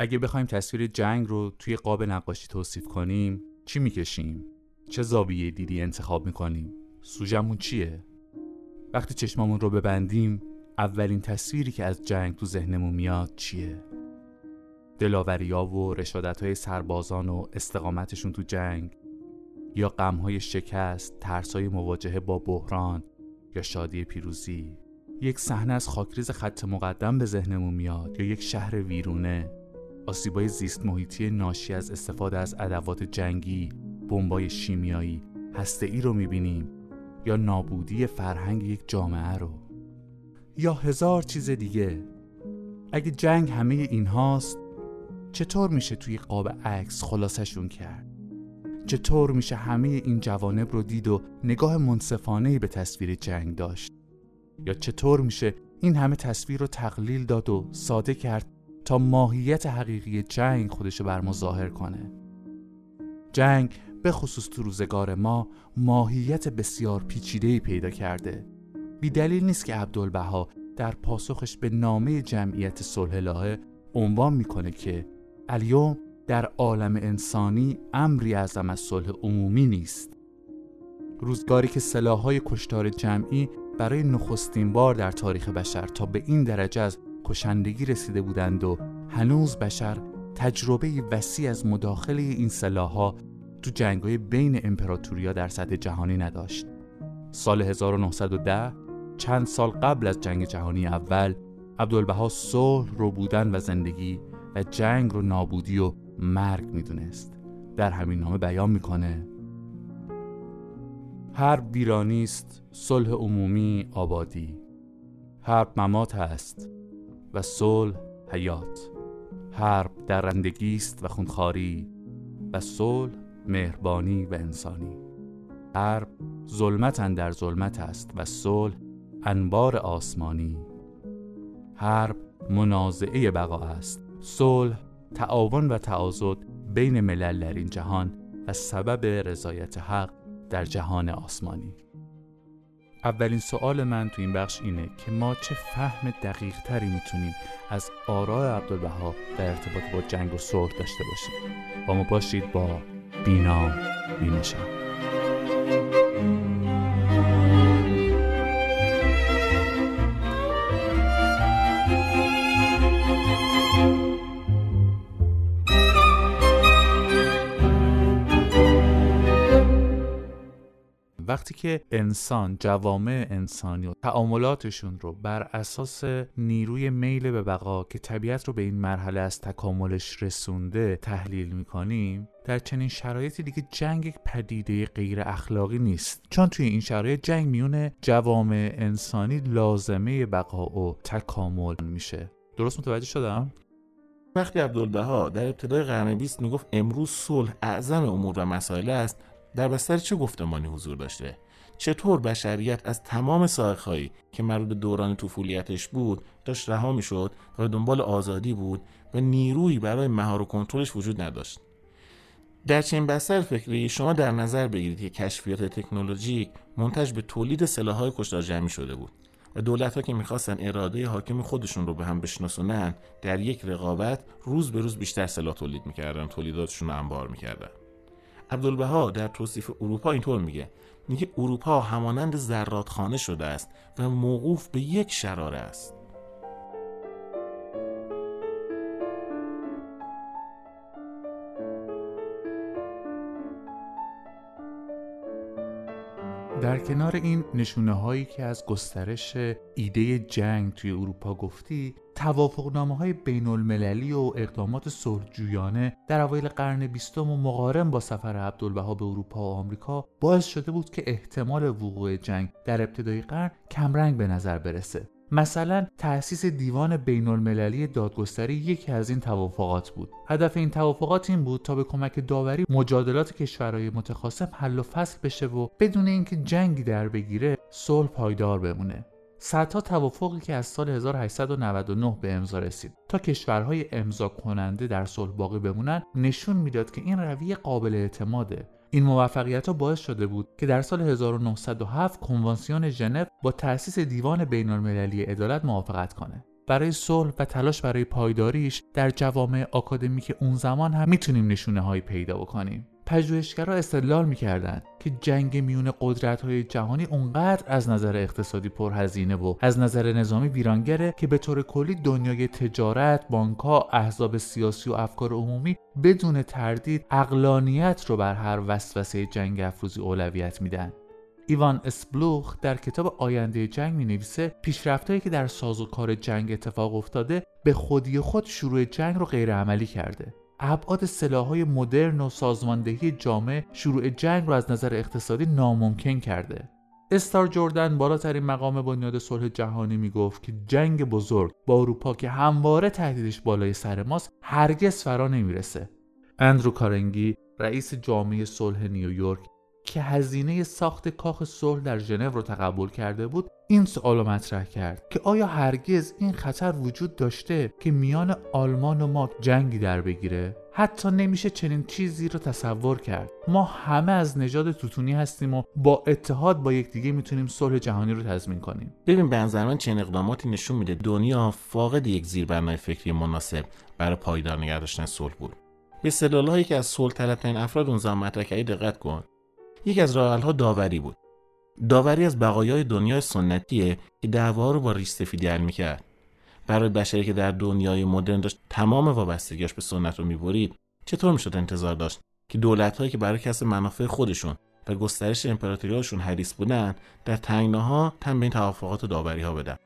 اگه بخوایم تصویر جنگ رو توی قاب نقاشی توصیف کنیم چی می‌کشیم؟ چه زاویه دیدی انتخاب می‌کنیم؟ سوژمون چیه؟ وقتی چشمامون رو ببندیم اولین تصویری که از جنگ تو ذهنمون میاد چیه؟ دلاوریا و رشادت های سربازان و استقامتشون تو جنگ یا غمهای شکست، ترسای مواجهه با بحران یا شادی پیروزی یک صحنه از خاکریز خط مقدم به ذهنمون میاد یا یک شهر ویرونه آسیبای زیست محیطی ناشی از استفاده از ادوات جنگی، بمبای شیمیایی، ای رو می‌بینیم یا نابودی فرهنگ یک جامعه رو. یا هزار چیز دیگه. اگه جنگ همه این هاست چطور میشه توی قاب عکس خلاصشون کرد؟ چطور میشه همه این جوانب رو دید و نگاه منصفانه به تصویر جنگ داشت؟ یا چطور میشه این همه تصویر رو تقلیل داد و ساده کرد تا ماهیت حقیقی جنگ خودشو بر ما ظاهر کنه. جنگ به خصوص تو روزگار ما ماهیت بسیار پیچیده‌ای پیدا کرده. بی دلیل نیست که عبدالبها در پاسخش به نامه جمعیت صلح لاهه عنوان می‌کنه که الیوم در عالم انسانی امری اعظم از صلح عمومی نیست. روزگاری که سلاحهای کشتار جمعی برای نخستین بار در تاریخ بشر تا به این درجه از کشندگی رسیده بودند و هنوز بشر تجربه وسیع از مداخله این سلاحها تو جنگهای بین امپراتوریا در سطح جهانی نداشت. سال 1910 چند سال قبل از جنگ جهانی اول عبدالبها صلح رو بودن و زندگی و جنگ رو نابودی و مرگ می‌دونست. در همین نامه بیان می‌کنه حرب ویرانی است صلح عمومی آبادی. حرب ممات است و صلح حیات. حرب درندگی است و خونخواری و صلح مهربانی و انسانی. حرب ظلمت در ظلمت است و صلح انبار آسمانی. حرب منازعه بقا است. صلح تعاون و تعاضد بین ملل در این جهان و سبب رضایت حق در جهان آسمانی. اولین سوال من تو این بخش اینه که ما چه فهم دقیق تری می‌تونیم از آراء عبدالبها در ارتباط با جنگ و صلح داشته باشیم. با ما باشید با بینا بینشم وقتی که انسان جوامع انسانی و تعاملاتشون رو بر اساس نیروی میل به بقا که طبیعت رو به این مرحله از تکاملش رسونده تحلیل می‌کنیم در چنین شرایطی دیگه جنگ یک پدیده غیر اخلاقی نیست چون توی این شرایط جنگ میون جوامع انسانی لازمه بقا و تکامل میشه درست متوجه شدم؟ وقتی عبدالبها در ابتدای قرن 20 می‌گفت امروز صلح اعظم امور و مسائل است در بستر چه گفتمانی حضور داشته؟ چطور بشریت از تمام ساخهایی که مربوط دوران طفولیتش بود داشت رها می‌شد و دنبال آزادی بود و نیرویی برای مهار و کنترلش وجود نداشت؟ در چنین بستر فکری شما در نظر بگیرید که کشفیات تکنولوژی منتج به تولید سلاحهای کشتار جمعی شده بود و دولت ها که می‌خواستن اراده حاکم خودشون رو به هم بشناسونن در یک رقابت روز به روز بیشتر سلاح تولید می‌کردن تولیداتشون رو انبار می‌کردن. عبدالبها در توصیف اروپا اینطور میگه. میگه اروپا همانند زرادخانه شده است و موقوف به یک شراره است. در کنار این نشونه هایی که از گسترش ایده جنگ توی اروپا گفتی توافقنامه های بین المللی و اقدامات صلحجویانه در اوایل قرن بیستم و مقارن با سفر عبدالبها به اروپا و آمریکا باعث شده بود که احتمال وقوع جنگ در ابتدای قرن کمرنگ به نظر برسه. مثلا تأسیس دیوان بین المللی دادگستری یکی از این توافقات بود. هدف این توافقات این بود تا به کمک داوری مجادلات کشورهای متخاصم حل و فصل بشه و بدون اینکه جنگی در بگیره صلح پایدار بمونه. صدها توافقی که از سال 1899 به امضا رسید. تا کشورهای امضا کننده در صلح باقی بمونن نشون می‌داد که این رویه قابل اعتماده. این موفقیت ها باعث شده بود که در سال 1907 کنوانسیون ژنو با تأسیس دیوان بین المللی عدالت موافقت کنه برای صلح و تلاش برای پایداریش در جوامع آکادمیک اون زمان هم می‌تونیم نشونه های پیدا بکنیم پژوهشگرها استدلال می‌کردند که جنگ میون قدرت های جهانی اونقدر از نظر اقتصادی پرهزینه و از نظر نظامی ویرانگره که به طور کلی دنیای تجارت، بانکها، احزاب سیاسی و افکار عمومی بدون تردید اقلانیت رو بر هر وسوسه جنگ افروزی اولویت میدن. ایوان اسبلوخ در کتاب آینده جنگ می نویسه پیشرفتهایی که در ساز و کار جنگ اتفاق افتاده به خودی خود شروع جنگ رو غیر عملی کرده. ابعاد سلاحهای مدرن و سازماندهی جامعه شروع جنگ رو از نظر اقتصادی ناممکن کرده. استار جردن بالاترین مقام بنیاد صلح جهانی می‌گفت که جنگ بزرگ با اروپا که همواره تهدیدش بالای سر ماست هرگز فرا نمی‌رسه. اندرو کارنگی رئیس جامعه صلح نیویورک که هزینه ساخت کاخ صلح در ژنو رو تقبل کرده بود این سوال مطرح کرد که آیا هرگز این خطر وجود داشته که میان آلمان و ما جنگی در بگیره؟ حتی نمیشه چنین چیزی رو تصور کرد. ما همه از نژاد توتونی هستیم و با اتحاد با یکدیگه می‌تونیم صلح جهانی رو تضمین کنیم. ببین به نظر من چنین اقداماتی نشون میده دنیا فاقد یک زیربنای فکری مناسب برای پایدار نگه داشتن صلح بود. به هایی که از صلح طلبترین افراد اون زمان مطرح دقت کن. یکی از راهحلها داوری بود. داوری از بقایای دنیای سنتیه که دعوا رو با ریش سفیدی حل می‌کرد. برای بشری که در دنیای مدرن داشت تمام وابستگیاش به سنت رو می‌برید چطور می‌شد انتظار داشت که دولتهایی که برای کسب منافع خودشون و گسترش امپراتوریاشون حریص بودن در تنگناها تن به این توافقات داوری ها بدن؟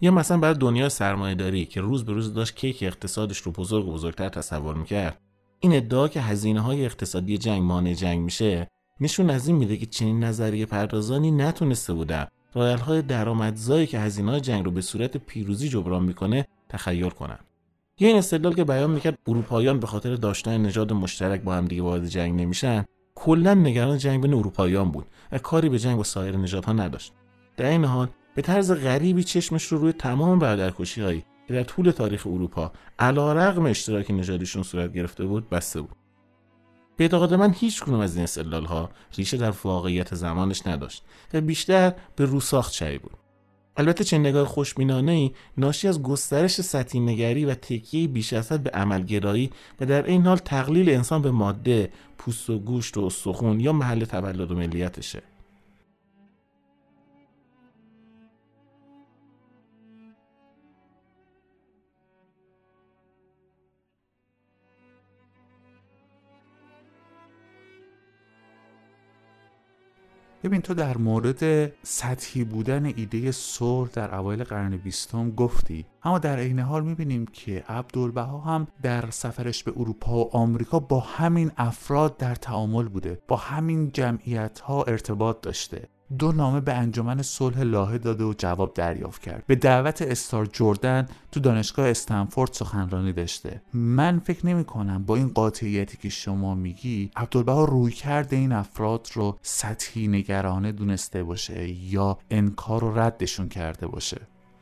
یا مثلا برای دنیای سرمایه داری که روز به روز داشت کیک اقتصادش رو بزرگ و بزرگتر تصور می‌کرد این ادعا که هزینه های اقتصادی جنگ مانع جنگ میشه نشون از این میده که چنین نظریه پردازانی نتونسته بودن رایل های درآمدزایی که هزینه جنگ رو به صورت پیروزی جبران می‌کنه تخیل کنن. یه این استدلال که بیان می‌کرد اروپاییان به خاطر داشتن نژاد مشترک با هم دیگه وارد جنگ نمیشن کلا نگران جنگ بین اروپاییان بود و کاری به جنگ با سایر نژادها نداشت. در این حال به طرز غریبی چشمش رو روی تمام برادرکشی هایی که در طول تاریخ اروپا علیرغم اشتراک نژادیشون صورت گرفته بود بسته بود. به اعتقاد من هیچ کنون از این استدلال ها ریشه در واقعیت زمانش نداشت و بیشتر به روساخت شایی بود البته چه نگاه خوشبینانه ای ناشی از گسترش سطحی نگری و تکیه بیش از حد به عملگرایی و در این حال تقلیل انسان به ماده، پوست و گوشت و استخون یا محل تولد و ملیتشه. ببین تو در مورد سطحی بودن ایده صلح در اوایل قرن بیستم گفتی. اما در عین حال می‌بینیم که عبدالبها هم در سفرش به اروپا و آمریکا با همین افراد در تعامل بوده با همین جمعیت ها ارتباط داشته. دو نامه به انجمن صلح لاهه داده و جواب دریافت کرد. به دعوت استار جردن تو دانشگاه استنفورد سخنرانی داشته. من فکر نمی کنم با این قاطعیتی که شما میگی عبدالبها روی کرده این افراد رو سطحی نگرانه دونسته باشه یا انکار و ردشون کرده باشه.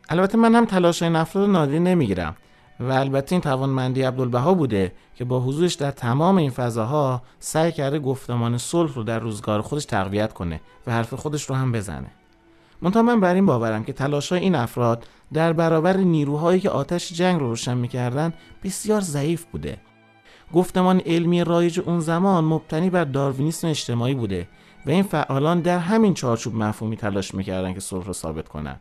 البته من هم تلاش این افراد نادی نمی‌گیرم. و البته این توانمندی عبدالبها بوده که با حضورش در تمام این فضاها سعی کرده گفتمان صلح رو در روزگار خودش تقویت کنه و حرف خودش رو هم بزنه. منتها من بر این باورم که تلاش این افراد در برابر نیروهایی که آتش جنگ رو روشن می‌کردن بسیار ضعیف بوده. گفتمان علمی رایج اون زمان مبتنی بر داروینیسم اجتماعی بوده و این فعالان در همین چارچوب مفهومی تلاش می‌کردن که صلح رو ثابت کنند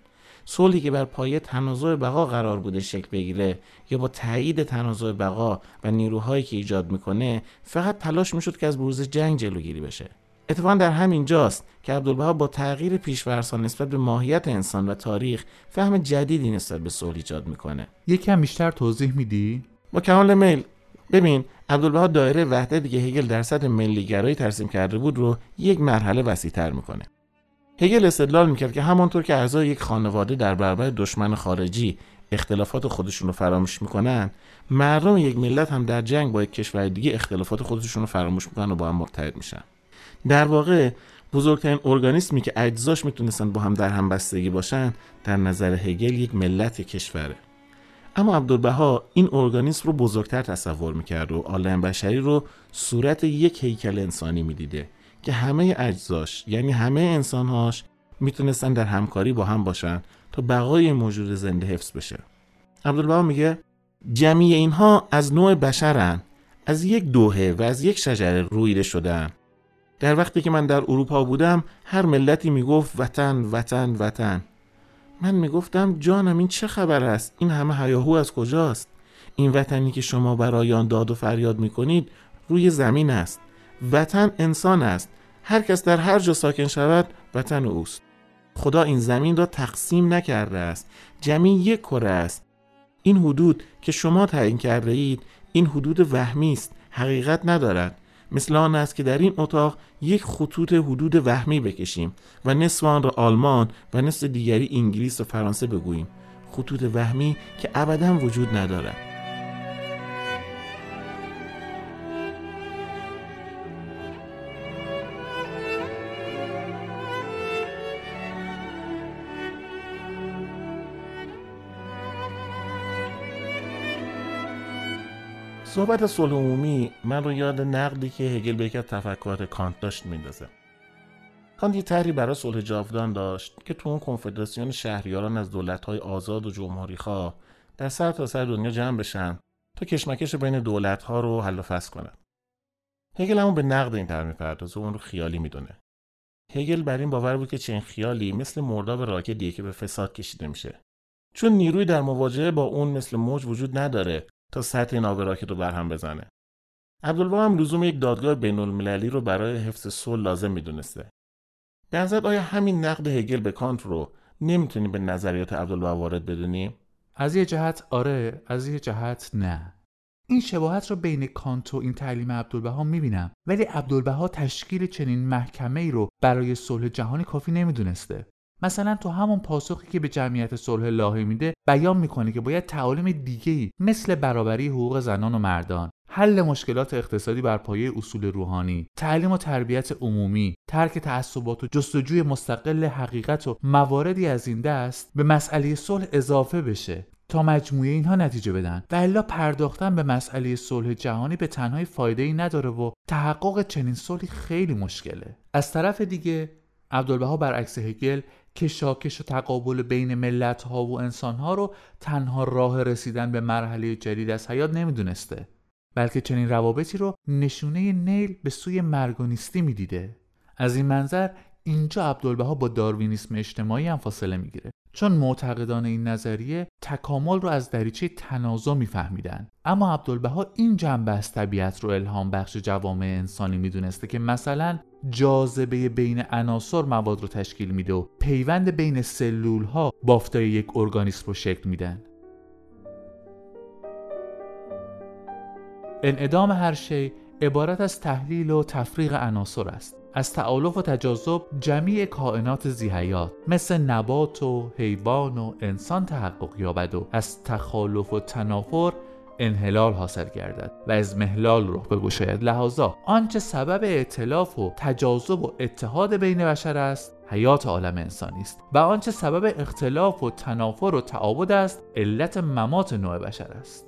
صلحی که بر پایه تنازع بقا قرار بوده شکل بگیره یا با تایید تنازع بقا و نیروهایی که ایجاد می‌کنه فقط تلاش می‌شد که از بروز جنگ جلوگیری بشه. اتفاقا در همین جاست که عبدالبها با تغییر پیشورسان نسبت به ماهیت انسان و تاریخ فهم جدیدی نسبت به صلح ایجاد می‌کنه. یکم بیشتر توضیح میدی؟ با کمال میل. ببین عبدالبها دایره وحدتی که هگل در سطح ملیگرایی ترسیم کرده بود رو یک مرحله وسیعتر می‌کنه. هگل استدلال می‌کرد که همانطور که اعضای یک خانواده در برابر دشمن خارجی اختلافات خودشون رو فراموش می‌کنن مردم یک ملت هم در جنگ با یک کشور دیگه اختلافات خودشون رو فراموش می‌کنن و با هم مرتبط میشن. در واقع بزرگترین ارگانیسمی که اجزاش می‌تونستن با هم در هم بستگی باشن در نظر هگل یک ملت کشوره. اما عبدالبها این ارگانیسم رو بزرگتر تصور می‌کرد و عالم بشری رو صورت یک هیکل انسانی می‌دیده. که همه اجزاش یعنی همه انسانهاش می‌تونستن در همکاری با هم باشن تا بقای موجود زنده حفظ بشه. عبدالبها میگه جمعی اینها از نوع بشرن از یک دوهه و از یک شجره رویده شدن. در وقتی که من در اروپا بودم هر ملتی می‌گفت وطن وطن وطن. من می‌گفتم جانم این چه خبر است؟ این همه هیاهو از کجاست؟ این وطنی که شما برای آن داد و فریاد می‌کنید روی زمین است. وطن انسان است. هر کس در هر جا ساکن شود وطن اوست. خدا این زمین را تقسیم نکرده است. جمعی یک کره است. این حدود که شما تعیین کرده اید این حدود وهمی است حقیقت ندارد. مثل آن است که در این اتاق یک خطوط حدود وهمی بکشیم و نصف آن را آلمان و نصف دیگری انگلیس و فرانسه بگوییم. خطوط وهمی که ابدا وجود ندارد. صحبت صلح عمومی من رو یاد نقدی که هگل به یک تفکرات کانت داشت میندازه. کانت یه طرحی برای صلح جاودان داشت که تو اون کنفدراسیون شهریاران از دولت‌های آزاد و جمهوریخواه در سر تا سر دنیا جمع بشن تا کشمکش بین دولت‌ها رو حل و فصل کنن. هگل همون به نقد این طرح می‌پردازه و اون رو خیالی می‌دونه. هگل بر این باور بود که چنین خیالی مثل مرداب راکدیه که به فساد کشیده میشه. چون نیروی در مواجهه با اون مثل موج وجود نداره تا سطح راکت رو برهم بزنه. عبدالبها هم لزوم یک دادگاه بین المللی رو برای حفظ صلح لازم می‌دونسته. به نظر آیا همین نقد هگل به کانت رو نمی‌تونیم به نظریات عبدالبها وارد بدونیم؟ از یه جهت آره از یه جهت نه. این شباهت رو بین کانت و این تعلیم عبدالبها می‌بینم ولی عبدالبها تشکیل چنین محکمه ای رو برای صلح جهانی کافی نمی‌دونسته. مثلا تو همون پاسخی که به جمعیت صلح لاهه میده بیان می‌کنه که باید تعالیم دیگه مثل برابری حقوق زنان و مردان حل مشکلات اقتصادی بر پایه اصول روحانی، تعلیم و تربیت عمومی، ترک تعصبات و جستجوی مستقل حقیقت و مواردی از این دست به مسئله صلح اضافه بشه تا مجموعه اینها نتیجه بدن و الا پرداختن به مسئله صلح جهانی به تنهای فایده ای نداره و تحقق چنین صلحی خیلی مشکله. از طرف دیگه عبدالبها برعکس هگل کشاکش و تقابل بین ملت ها و انسان ها رو تنها راه رسیدن به مرحله جدید از حیات نمی‌دونسته بلکه چنین روابطی رو نشونه نیل به سوی مرگونیستی می‌دیده. از این منظر اینجا عبدالبها با داروینیسم اجتماعی هم فاصله می‌گیره چون معتقدان این نظریه تکامل رو از دریچه تنازع میفهمیدن. اما عبدالبها این جنبه از طبیعت رو الهام بخش جوامع انسانی می‌دونسته که مثلا جاذبه بین عناصر مواد رو تشکیل میده و پیوند بین سلول ها بافتای یک ارگانیسم رو شکل میدن. انعدام هر شی عبارت از تحلیل و تفریق عناصر است. از تعالف و تجاذب جمعی کائنات زیحیات مثل نبات و حیوان و انسان تحقق یابد و از تخالف و تنافر انحلال حاصل گردد و از محلال رخ بگشاید لحاظا. آنچه سبب اعتلاف و تجاذب و اتحاد بین بشر است حیات عالم انسانی است. و آنچه سبب اختلاف و تنافر و تعابد است علت ممات نوع بشر است.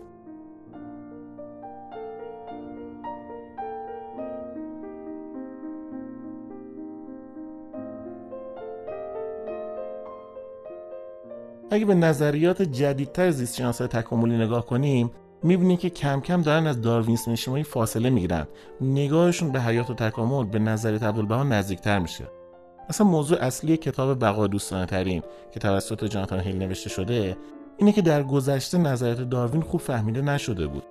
اگه به نظریات جدیدتر زیست شناسای تکاملی نگاه کنیم می‌بینیم که کم کم دارن از داروینسم اجتماعی فاصله می‌گیرن. نگاهشون به حیات و تکامل به نظریه عبدالبها نزدیکتر میشه. اصلا موضوع اصلی کتاب بقا دوستانه ترین که توسط جاناتان هیل نوشته شده اینه که در گذشته نظریات داروین خوب فهمیده نشده بود.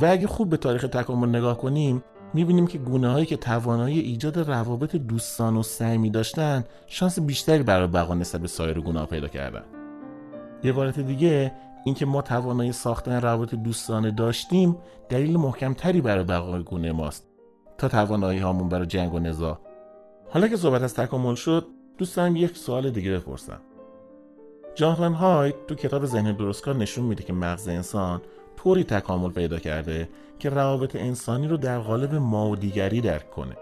و اگه خوب به تاریخ تکامل نگاه کنیم می‌بینیم که گونه هایی که توانایی ایجاد روابط دوستان و سعی داشتن شانس بیشتری برای بقا نسبت به سایر گونه ها پیدا کردن. یه عبارت دیگه اینکه ما توانایی ساختن روابط دوستانه داشتیم دلیل محکمتری برای بقای گونه ماست تا توانایی هامون برای جنگ و نزاع. حالا که صحبت از تکامل شد دوست دارم یک سوال دیگه بپرسم. جانتان هایت تو کتاب ذهن درستکار نشون میده که مغز انسان طوری تکامل پیدا کرده که روابط انسانی رو در قالب ما و دیگری درک کنه.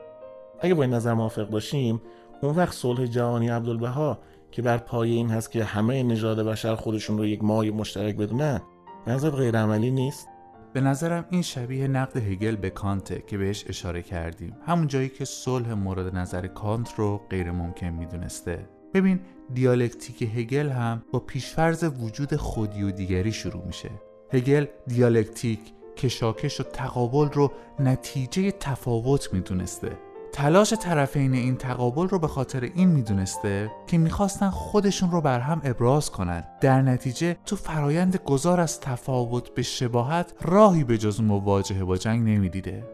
اگه با این نظر موافق باشیم اون وقت صلح جهانی عبدالبها که بر پایه این هست که همه نژاد بشر خودشون رو یک مای مشترک بدونن به نظر غیر عملی نیست؟ به نظرم این شبیه نقد هگل به کانته که بهش اشاره کردیم. همون جایی که صلح مورد نظر کانت رو غیر ممکن می‌دونسته. ببین دیالکتیک هگل هم با پیشفرز وجود خودی و دیگری شروع میشه. هگل دیالکتیک کشاکش و تقابل رو نتیجه تفاوت می‌دونسته. تلاش طرفین این تقابل رو به خاطر این می‌دونسته که می‌خواستن خودشون رو بر هم ابراز کنن. در نتیجه تو فرایند گذار از تفاوت به شباهت راهی به جز مواجهه با جنگ نمی‌دیده.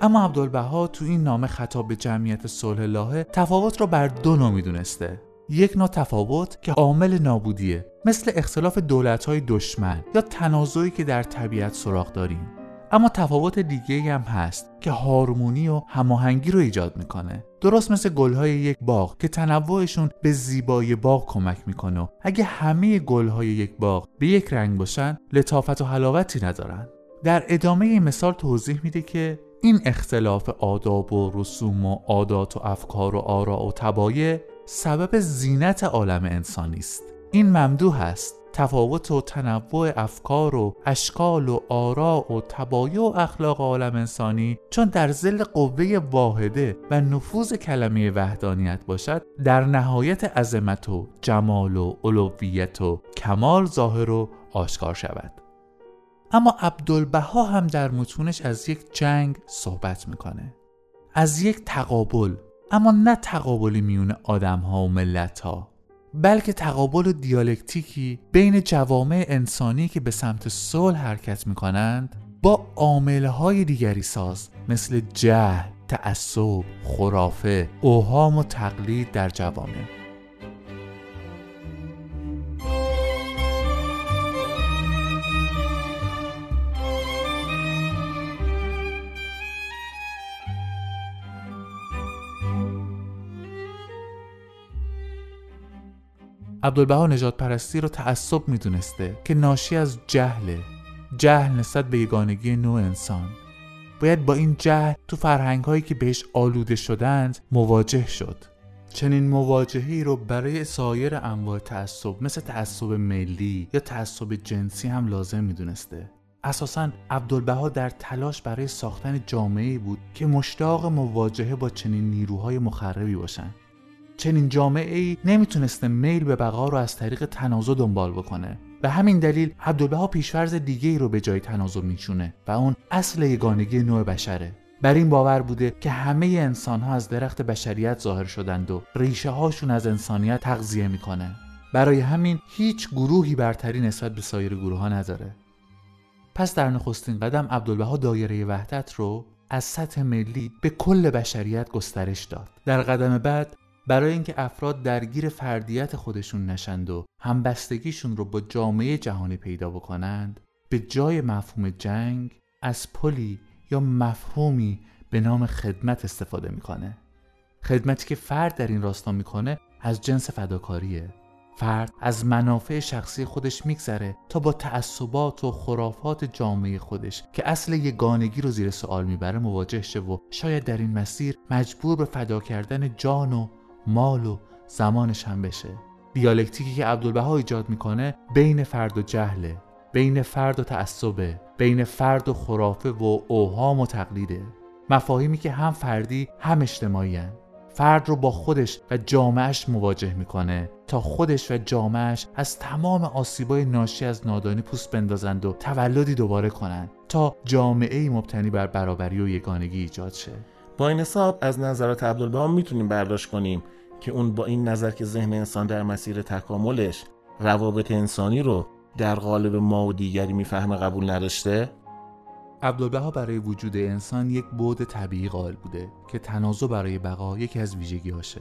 اما عبدالبها تو این نامه خطاب به جمعیت صلح لاهه تفاوت رو بر دو نوع می‌دونسته. یک نوع تفاوت که عامل نابودیه مثل اختلاف دولت‌های دشمن یا تنازعی که در طبیعت سراغ داریم. اما تفاوت دیگه هم هست که هارمونی و هماهنگی رو ایجاد می‌کنه. درست مثل گلهای یک باغ که تنوعشون به زیبایی باغ کمک می‌کنه اگه همه گلهای یک باغ به یک رنگ باشن لطافت و حلاوتی ندارن. در ادامه این مثال توضیح میده که این اختلاف آداب و رسوم و عادات و افکار و آراء و تبایع سبب زینت عالم انسانی است. این ممدوح است. تفاوت و تنوع افکار و اشکال و آراء و تبایع و اخلاق عالم انسانی چون در زل قوه واحده و نفوذ کلمه وحدانیت باشد در نهایت عظمت و جمال و علویت و کمال ظاهر و آشکار شود. اما عبدالبها هم در متونش از یک جنگ صحبت می‌کنه. از یک تقابل اما نه تقابلی میون آدم ها و ملت ها بلکه تقابل و دیالکتیکی بین جوامع انسانی که به سمت صلح حرکت می کنند با عاملهای دیگری ساز مثل جهل، تعصب، خرافه، اوهام و تقلید در جوامع. عبدالبها نجات پرستی رو تعصب می‌دونسته که ناشی از جهله. جهل نسبت به یگانگی نوع انسان. باید با این جهل تو فرهنگ هایی که بهش آلوده شدند مواجه شد. چنین مواجهی رو برای سایر انواع تعصب مثل تعصب ملی یا تعصب جنسی هم لازم می‌دونسته. اساسا عبدالبها در تلاش برای ساختن جامعه بود که مشتاق مواجهه با چنین نیروهای مخربی باشند چنین جامعه ای نمی‌تونسته میل به بقا رو از طریق تنازع دنبال بکنه. به همین دلیل عبدالبها پیشورز دیگه ای رو به جای تنازع میشونه و اون اصل یگانگی نوع بشره. بر این باور بوده که همه انسان ها از درخت بشریت ظاهر شدند و ریشه هاشون از انسانیت تغذیه می‌کنه. برای همین هیچ گروهی برتری نسبت به سایر گروه ها نداره. پس در نخستین قدم عبدالبها دایره وحدت رو از سطح ملی به کل بشریت گسترش داد. در قدم بعد برای اینکه افراد درگیر فردیت خودشون نشند و همبستگیشون رو با جامعه جهانی پیدا بکنند به جای مفهوم جنگ از پلی یا مفهومی به نام خدمت استفاده می‌کنه. خدمتی که فرد در این راستا می‌کنه از جنس فداکاریه. فرد از منافع شخصی خودش میگذره تا با تعصبات و خرافات جامعه خودش که اصل یگانگی رو زیر سوال می‌بره مواجه شه و شاید در این مسیر مجبور به فدا کردن جان و مال و زمانش هم بشه. دیالکتیکی که عبدالبها ایجاد می‌کنه بین فرد و جهله بین فرد و تعصبه بین فرد و خرافه و اوهام و تقلیده. مفاهیمی که هم فردی هم اجتماعی هن. فرد رو با خودش و جامعش مواجه می‌کنه تا خودش و جامعش از تمام آسیبای ناشی از نادانی پوست بندازند و تولدی دوباره کنند تا جامعه مبتنی بر برابری و یگانگی ایجاد شه. با این حساب از نظرات عبدالبها می‌تونیم برداشت کنیم که اون با این نظر که ذهن انسان در مسیر تکاملش روابط انسانی رو در قالب ما و دیگری می‌فهمه قبول نداشته؟ عبدالبها برای وجود انسان یک بود طبیعی قائل بوده که تنازع برای بقا یکی از ویژگی هاشه.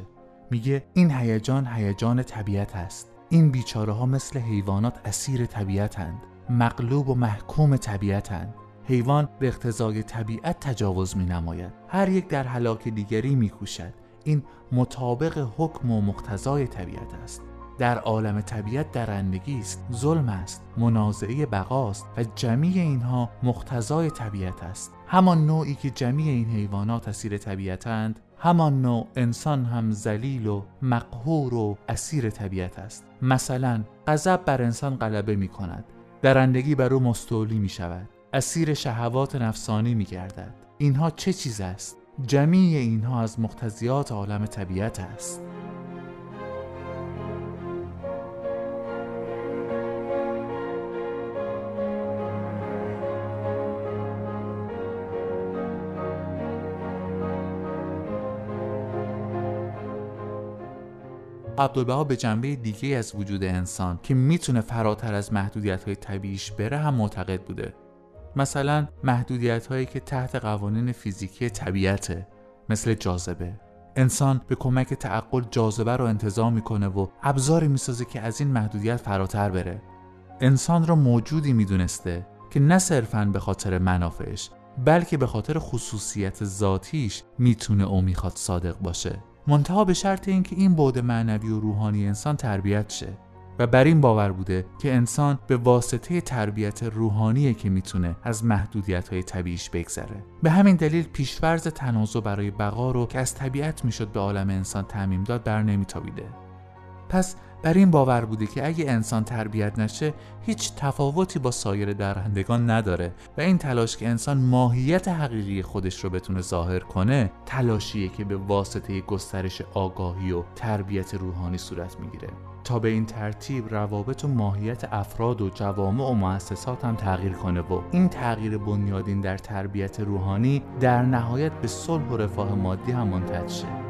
میگه این هیجان هیجان طبیعت است. این بیچاره ها مثل حیوانات اسیر طبیعتند مغلوب و محکوم طبیعتند حیوان به اقتضای طبیعت تجاوز می نماید هر یک در حلاک دیگری می کوشد این مطابق حکم و مقتضای طبیعت است. در عالم طبیعت درندگی است. ظلم است. منازعه بقاست و جمیع اینها مقتضای طبیعت است. همان نوعی که جمیع این حیوانات اسیر طبیعتند همان نوع انسان هم ذلیل و مقهور و اسیر طبیعت است. مثلا غضب بر انسان غلبه می کند درندگی بر او مستولی می شود اسیر شهوات نفسانی می گردد اینها چه چیز است؟ جمیع اینها از مقتضیات عالم طبیعت است. عبدالبها به جنبه دیگه از وجود انسان که می‌تونه فراتر از محدودیت های طبیعیش بره هم معتقد بوده. مثلا محدودیت هایی که تحت قوانین فیزیکی طبیعته مثل جاذبه. انسان به کمک تعقل جاذبه رو انتظام می‌کنه و ابزاری می‌سازه که از این محدودیت فراتر بره. انسان را موجودی می‌دونسته که نه صرفا به خاطر منافعش بلکه به خاطر خصوصیت ذاتیش می‌تونه او می‌خواد صادق باشه. منتها به شرط اینکه این بعد معنوی و روحانی انسان تربیت شه. و بر این باور بوده که انسان به واسطه تربیت روحانیه که می‌تونه از محدودیت های طبیعیش بگذره. به همین دلیل پیشورز تنازع برای بقا رو که از طبیعت می‌شد به عالم انسان تعمیم داد بر نمیتابیده. پس بر این باور بوده که اگه انسان تربیت نشه هیچ تفاوتی با سایر درندگان نداره و این تلاش که انسان ماهیت حقیقی خودش رو بتونه ظاهر کنه تلاشیه که به واسطه گسترش آگاهی و تربیت روحانی صورت می‌گیره. تا به این ترتیب روابط و ماهیت افراد و جوامع و مؤسسات هم تغییر کنه و این تغییر بنیادین در تربیت روحانی در نهایت به صلح و رفاه مادی هم منتج شه.